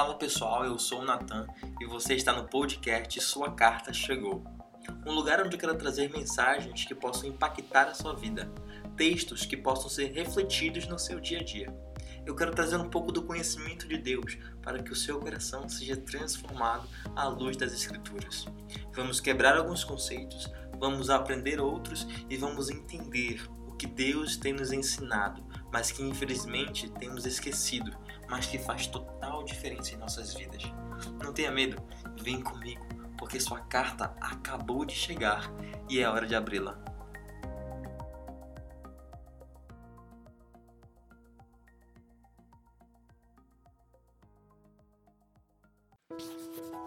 Fala pessoal, eu sou o Natan e você está no podcast Sua Carta Chegou. Um lugar onde eu quero trazer mensagens que possam impactar a sua vida, textos que possam ser refletidos no seu dia a dia. Eu quero trazer um pouco do conhecimento de Deus para que o seu coração seja transformado à luz das Escrituras. Vamos quebrar alguns conceitos, vamos aprender outros e vamos entender o que Deus tem nos ensinado, mas que infelizmente temos esquecido, mas que faz total diferença em nossas vidas. Não tenha medo, vem comigo, porque sua carta acabou de chegar e é hora de abri-la.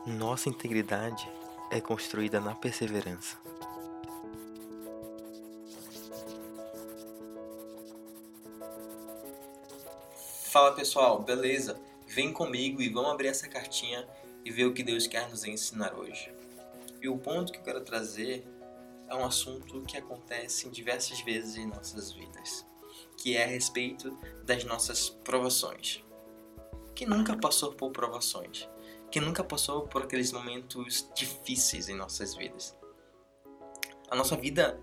Nossa integridade é construída na perseverança. Fala pessoal, beleza? Vem comigo e vamos abrir essa cartinha e ver o que Deus quer nos ensinar hoje. E o ponto que eu quero trazer é um assunto que acontece diversas vezes em nossas vidas, que é a respeito das nossas provações. Quem nunca passou por provações? que nunca passou por aqueles momentos difíceis em nossas vidas. A nossa vida,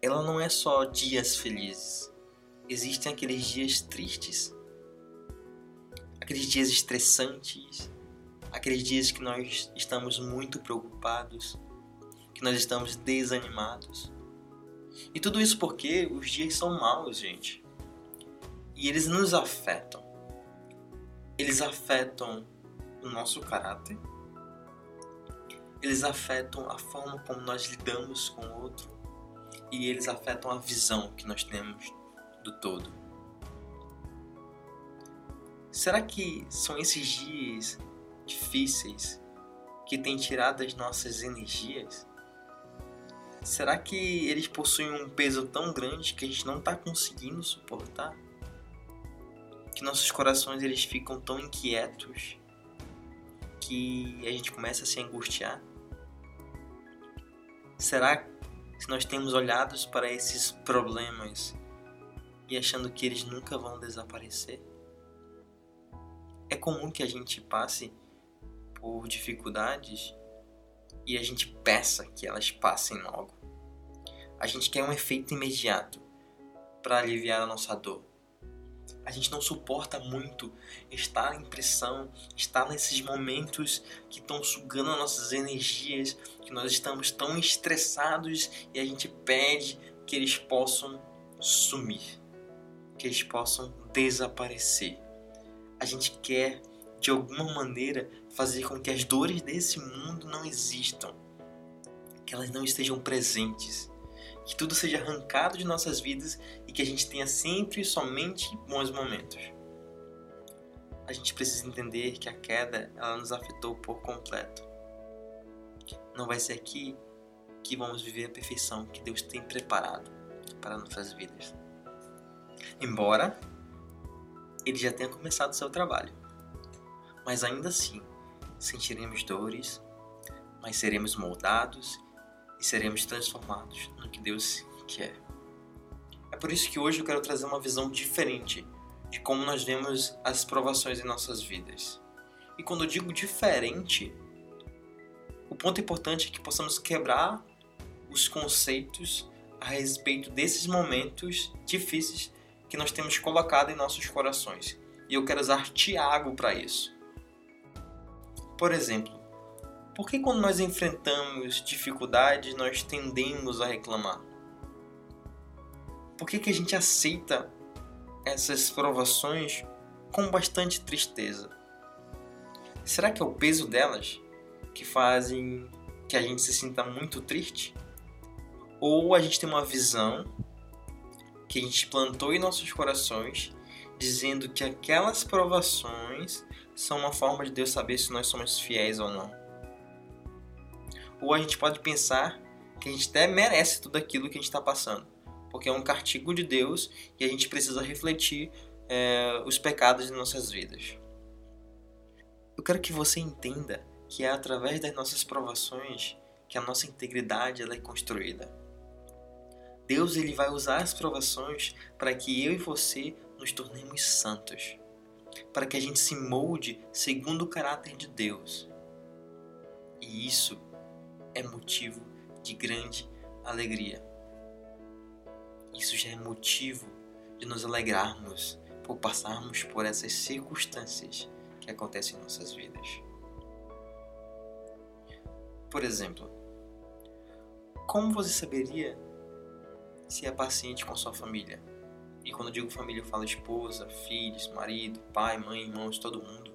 ela não é só dias felizes. Existem aqueles dias tristes, aqueles dias estressantes, aqueles dias que nós estamos muito preocupados, que nós estamos desanimados. E tudo isso porque os dias são maus, gente. E eles nos afetam. Eles afetam o nosso caráter, eles afetam a forma como nós lidamos com o outro e eles afetam a visão que nós temos do todo. Será que são esses dias difíceis que têm tirado as nossas energias? Será que eles possuem um peso tão grande que a gente não está conseguindo suportar? Que nossos corações eles ficam tão inquietos que a gente começa a se angustiar? Será que nós temos olhado para esses problemas e achando que eles nunca vão desaparecer? É comum que a gente passe por dificuldades e a gente peça que elas passem logo. A gente quer um efeito imediato para aliviar a nossa dor a gente não suporta muito estar em pressão, estar nesses momentos que estão sugando as nossas energias, que nós estamos tão estressados e a gente pede que eles possam sumir, que eles possam desaparecer. A gente quer, de alguma maneira, fazer com que as dores desse mundo não existam, que elas não estejam presentes que tudo seja arrancado de nossas vidas e que a gente tenha sempre somente bons momentos. A gente precisa entender que a queda ela nos afetou por completo. Não vai ser aqui que vamos viver a perfeição que Deus tem preparado para nossas vidas. Embora ele já tenha começado seu trabalho, mas ainda assim sentiremos dores, mas seremos moldados e seremos transformados no que Deus quer. É por isso que hoje eu quero trazer uma visão diferente de como nós vemos as provações em nossas vidas. E quando eu digo diferente, o ponto importante é que possamos quebrar os conceitos a respeito desses momentos difíceis que nós temos colocado em nossos corações. E eu quero usar Tiago para isso. Por exemplo, por que quando nós enfrentamos dificuldades nós tendemos a reclamar? Por que, que a gente aceita essas provações com bastante tristeza? Será que é o peso delas que fazem que a gente se sinta muito triste? Ou a gente tem uma visão que a gente plantou em nossos corações dizendo que aquelas provações são uma forma de Deus saber se nós somos fiéis ou não? ou a gente pode pensar que a gente até merece tudo aquilo que a gente está passando, porque é um castigo de Deus e a gente precisa refletir é, os pecados de nossas vidas. Eu quero que você entenda que é através das nossas provações que a nossa integridade ela é construída. Deus ele vai usar as provações para que eu e você nos tornemos santos. para que a gente se molde segundo o caráter de Deus. E isso é motivo de grande alegria. Isso já é motivo de nos alegrarmos por passarmos por essas circunstâncias que acontecem em nossas vidas. Por exemplo, como você saberia se é paciente com sua família? E quando digo família, eu falo esposa, filhos, marido, pai, mãe, irmãos, todo mundo.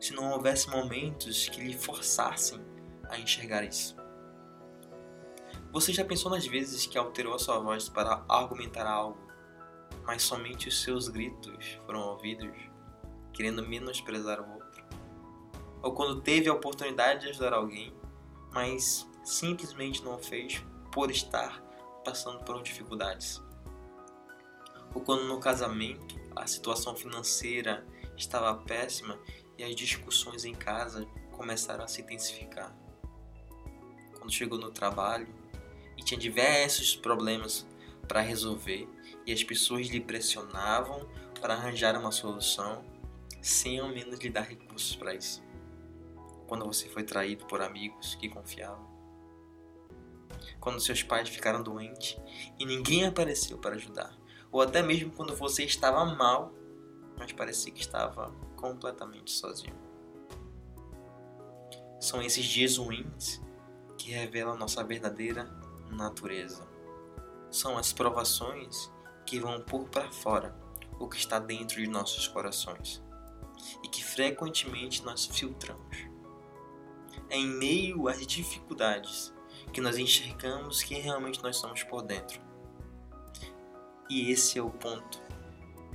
Se não houvesse momentos que lhe forçassem a enxergar isso. Você já pensou nas vezes que alterou a sua voz para argumentar algo, mas somente os seus gritos foram ouvidos, querendo menosprezar o outro? Ou quando teve a oportunidade de ajudar alguém, mas simplesmente não o fez por estar passando por dificuldades? Ou quando no casamento a situação financeira estava péssima e as discussões em casa começaram a se intensificar? Quando chegou no trabalho e tinha diversos problemas para resolver e as pessoas lhe pressionavam para arranjar uma solução sem ao menos lhe dar recursos para isso. Quando você foi traído por amigos que confiavam. Quando seus pais ficaram doentes e ninguém apareceu para ajudar. Ou até mesmo quando você estava mal, mas parecia que estava completamente sozinho. São esses dias ruins que revelam nossa verdadeira natureza. São as provações que vão pôr para fora o que está dentro de nossos corações e que frequentemente nós filtramos. É em meio às dificuldades que nós enxergamos quem realmente nós somos por dentro. E esse é o ponto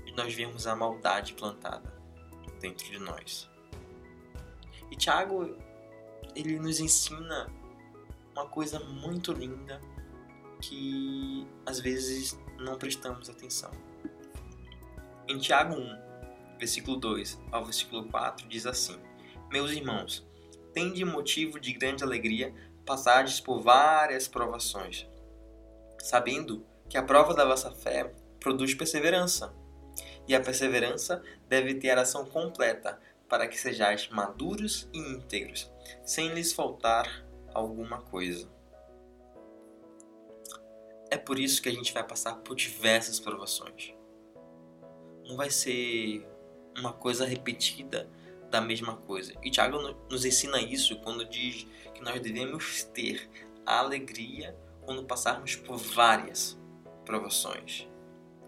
de nós vermos a maldade plantada dentro de nós. E Tiago, ele nos ensina uma coisa muito linda que às vezes não prestamos atenção. Em Tiago 1, versículo 2 ao versículo 4, diz assim: Meus irmãos, tende motivo de grande alegria passardes por várias provações, sabendo que a prova da vossa fé produz perseverança. E a perseverança deve ter ação completa, para que sejais maduros e íntegros, sem lhes faltar alguma coisa. É por isso que a gente vai passar por diversas provações. Não vai ser uma coisa repetida da mesma coisa. E Tiago nos ensina isso quando diz que nós devemos ter a alegria quando passarmos por várias provações.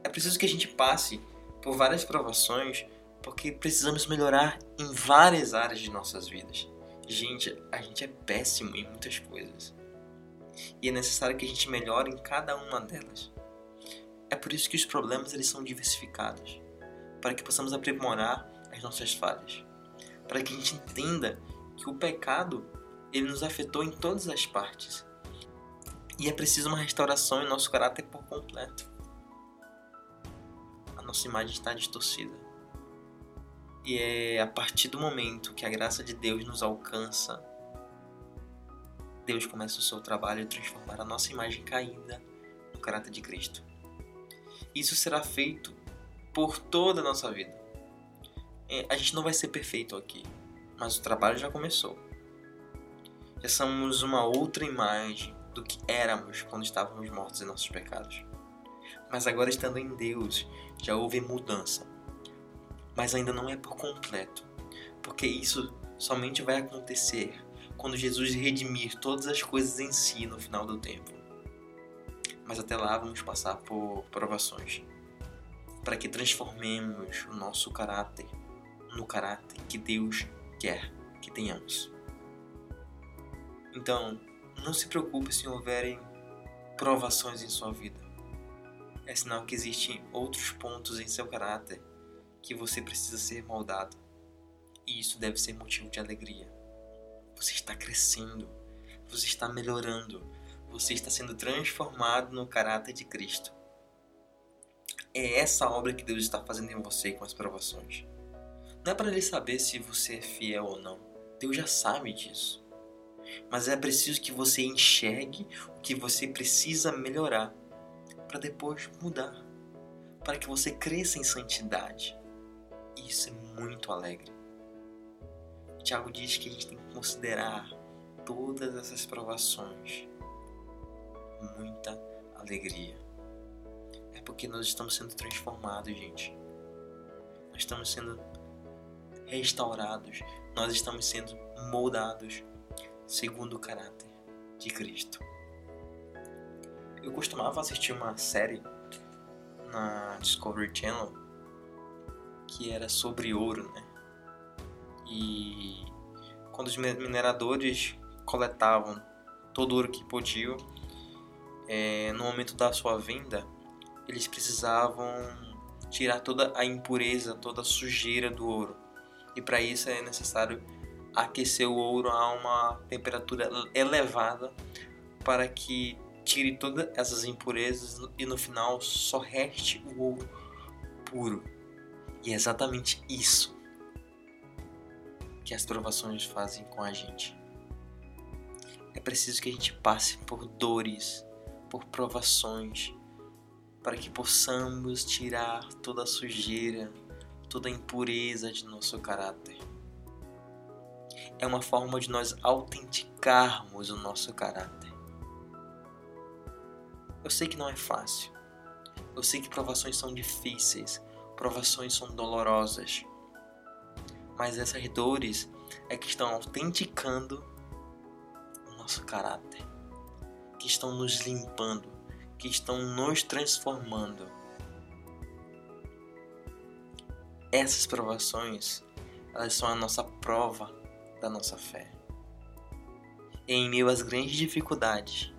É preciso que a gente passe por várias provações porque precisamos melhorar em várias áreas de nossas vidas. Gente, a gente é péssimo em muitas coisas. E é necessário que a gente melhore em cada uma delas. É por isso que os problemas eles são diversificados, para que possamos aprimorar as nossas falhas, para que a gente entenda que o pecado ele nos afetou em todas as partes. E é preciso uma restauração em nosso caráter por completo. A nossa imagem está distorcida. E é a partir do momento que a graça de Deus nos alcança, Deus começa o seu trabalho de transformar a nossa imagem caída no caráter de Cristo. Isso será feito por toda a nossa vida. É, a gente não vai ser perfeito aqui, mas o trabalho já começou. Já somos uma outra imagem do que éramos quando estávamos mortos em nossos pecados. Mas agora, estando em Deus, já houve mudança mas ainda não é por completo, porque isso somente vai acontecer quando Jesus redimir todas as coisas em si no final do tempo. Mas até lá vamos passar por provações, para que transformemos o nosso caráter no caráter que Deus quer que tenhamos. Então, não se preocupe se houverem provações em sua vida. É sinal que existem outros pontos em seu caráter que você precisa ser moldado. E isso deve ser motivo de alegria. Você está crescendo, você está melhorando, você está sendo transformado no caráter de Cristo. É essa obra que Deus está fazendo em você com as provações. Não é para Ele saber se você é fiel ou não. Deus já sabe disso. Mas é preciso que você enxergue o que você precisa melhorar para depois mudar. Para que você cresça em santidade Isso é muito alegre. Tiago diz que a gente tem que considerar todas essas provações muita alegria. É porque nós estamos sendo transformados, gente. Nós estamos sendo restaurados, nós estamos sendo moldados segundo o caráter de Cristo. Eu costumava assistir uma série na Discovery Channel que era sobre ouro, né? E quando os mineradores coletavam todo o ouro que podiam, é, no momento da sua venda, eles precisavam tirar toda a impureza, toda a sujeira do ouro. E para isso é necessário aquecer o ouro a uma temperatura elevada para que tire todas essas impurezas e no final só reste o ouro puro. E é exatamente isso que as provações fazem com a gente. É preciso que a gente passe por dores, por provações, para que possamos tirar toda a sujeira, toda a impureza de nosso caráter. É uma forma de nós autenticarmos o nosso caráter. Eu sei que não é fácil. Eu sei que provações são difíceis, provações são dolorosas. Mas essas dores é que estão autenticando o nosso caráter, que estão nos limpando, que estão nos transformando. Essas provações, elas são a nossa prova da nossa fé. E em meio às grandes dificuldades,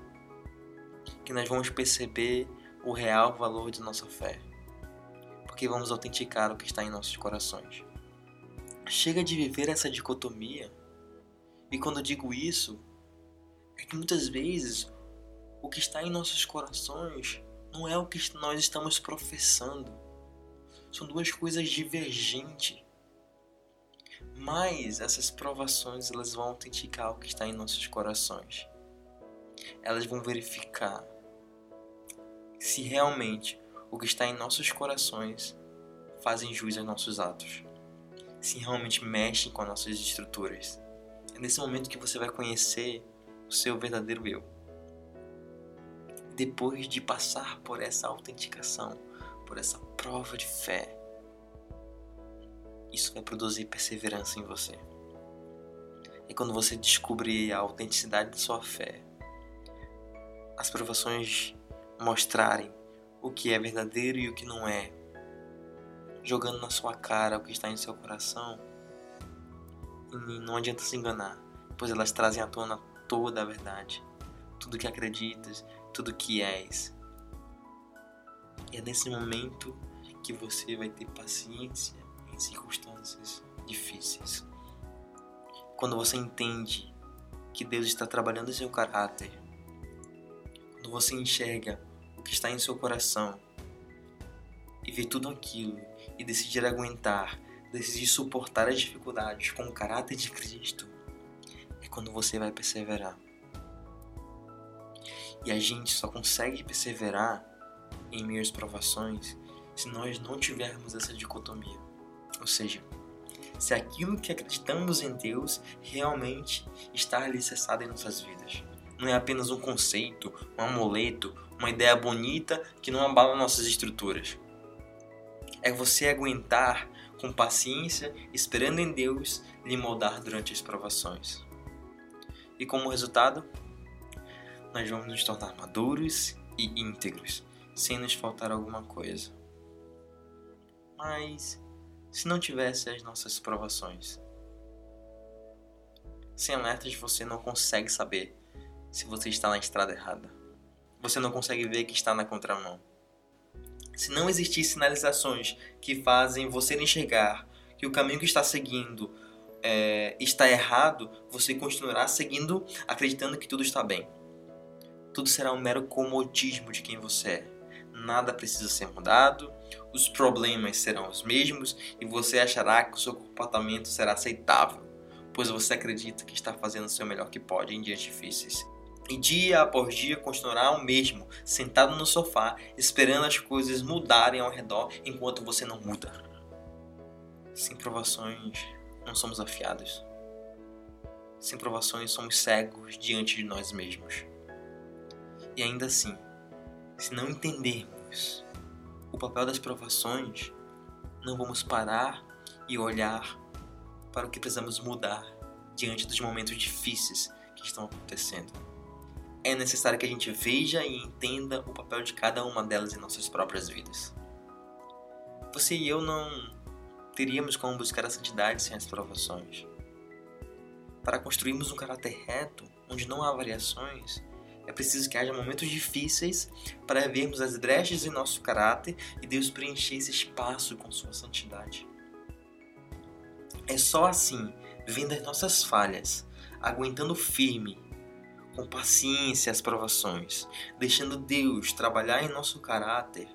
que nós vamos perceber o real valor de nossa fé, porque vamos autenticar o que está em nossos corações. Chega de viver essa dicotomia, e quando eu digo isso, é que muitas vezes o que está em nossos corações não é o que nós estamos professando. São duas coisas divergentes. Mas essas provações elas vão autenticar o que está em nossos corações. Elas vão verificar se realmente o que está em nossos corações fazem jus aos nossos atos. Se realmente mexem com as nossas estruturas. É nesse momento que você vai conhecer o seu verdadeiro eu depois de passar por essa autenticação, por essa prova de fé, isso vai produzir perseverança em você. E quando você descobrir a autenticidade da sua fé, as provações mostrarem o que é verdadeiro e o que não é, jogando na sua cara o que está em seu coração, e não adianta se enganar, pois elas trazem à tona toda a verdade, tudo que acreditas, tudo que és. E é nesse momento que você vai ter paciência em circunstâncias difíceis. Quando você entende que Deus está trabalhando em seu caráter, quando você enxerga o que está em seu coração e vê tudo aquilo e decidir aguentar, decidir suportar as dificuldades com o caráter de Cristo, é quando você vai perseverar. E a gente só consegue perseverar em às provações se nós não tivermos essa dicotomia. Ou seja, se aquilo que acreditamos em Deus realmente está alicerçado em nossas vidas. Não é apenas um conceito, um amuleto, uma ideia bonita que não abala nossas estruturas. É você aguentar com paciência, esperando em Deus lhe moldar durante as provações. E como resultado, nós vamos nos tornar maduros e íntegros, sem nos faltar alguma coisa. Mas, se não tivesse as nossas provações, sem alertas você não consegue saber se você está na estrada errada. Você não consegue ver que está na contramão. Se não existir sinalizações que fazem você enxergar que o caminho que está seguindo é, está errado, você continuará seguindo acreditando que tudo está bem tudo será um mero comodismo de quem você é. Nada precisa ser mudado, os problemas serão os mesmos e você achará que o seu comportamento será aceitável, pois você acredita que está fazendo o seu melhor que pode em dias difíceis. E dia após dia continuará o mesmo, sentado no sofá, esperando as coisas mudarem ao redor enquanto você não muda. Sem provações, não somos afiados. Sem provações, somos cegos diante de nós mesmos. E ainda assim, se não entendermos o papel das provações, não vamos parar e olhar para o que precisamos mudar diante dos momentos difíceis que estão acontecendo. É necessário que a gente veja e entenda o papel de cada uma delas em nossas próprias vidas. Você e eu não teríamos como buscar a santidade sem as provações. Para construirmos um caráter reto, onde não há variações, é preciso que haja momentos difíceis para vermos as brechas em nosso caráter e Deus preencher esse espaço com sua santidade. É só assim, vendo as nossas falhas, aguentando firme, com paciência as provações, deixando Deus trabalhar em nosso caráter,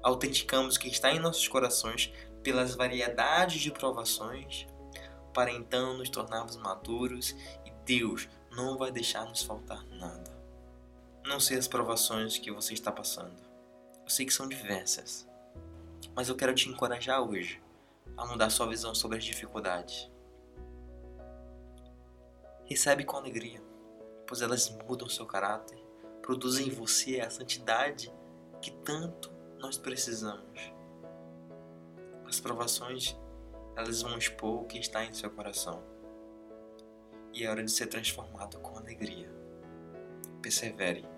autenticamos que está em nossos corações pelas variedades de provações, para então nos tornarmos maduros e Deus não vai deixar nos faltar nada. Não sei as provações que você está passando. Eu sei que são diversas. Mas eu quero te encorajar hoje a mudar sua visão sobre as dificuldades. Recebe com alegria, pois elas mudam seu caráter, produzem em você a santidade que tanto nós precisamos. As provações, elas vão expor o que está em seu coração. E é hora de ser transformado com alegria. Persevere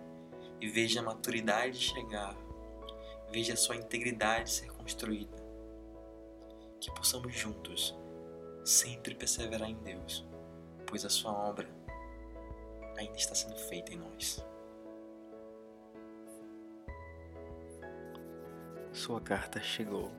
e veja a maturidade chegar, veja a sua integridade ser construída. Que possamos juntos sempre perseverar em Deus, pois a sua obra ainda está sendo feita em nós. Sua carta chegou.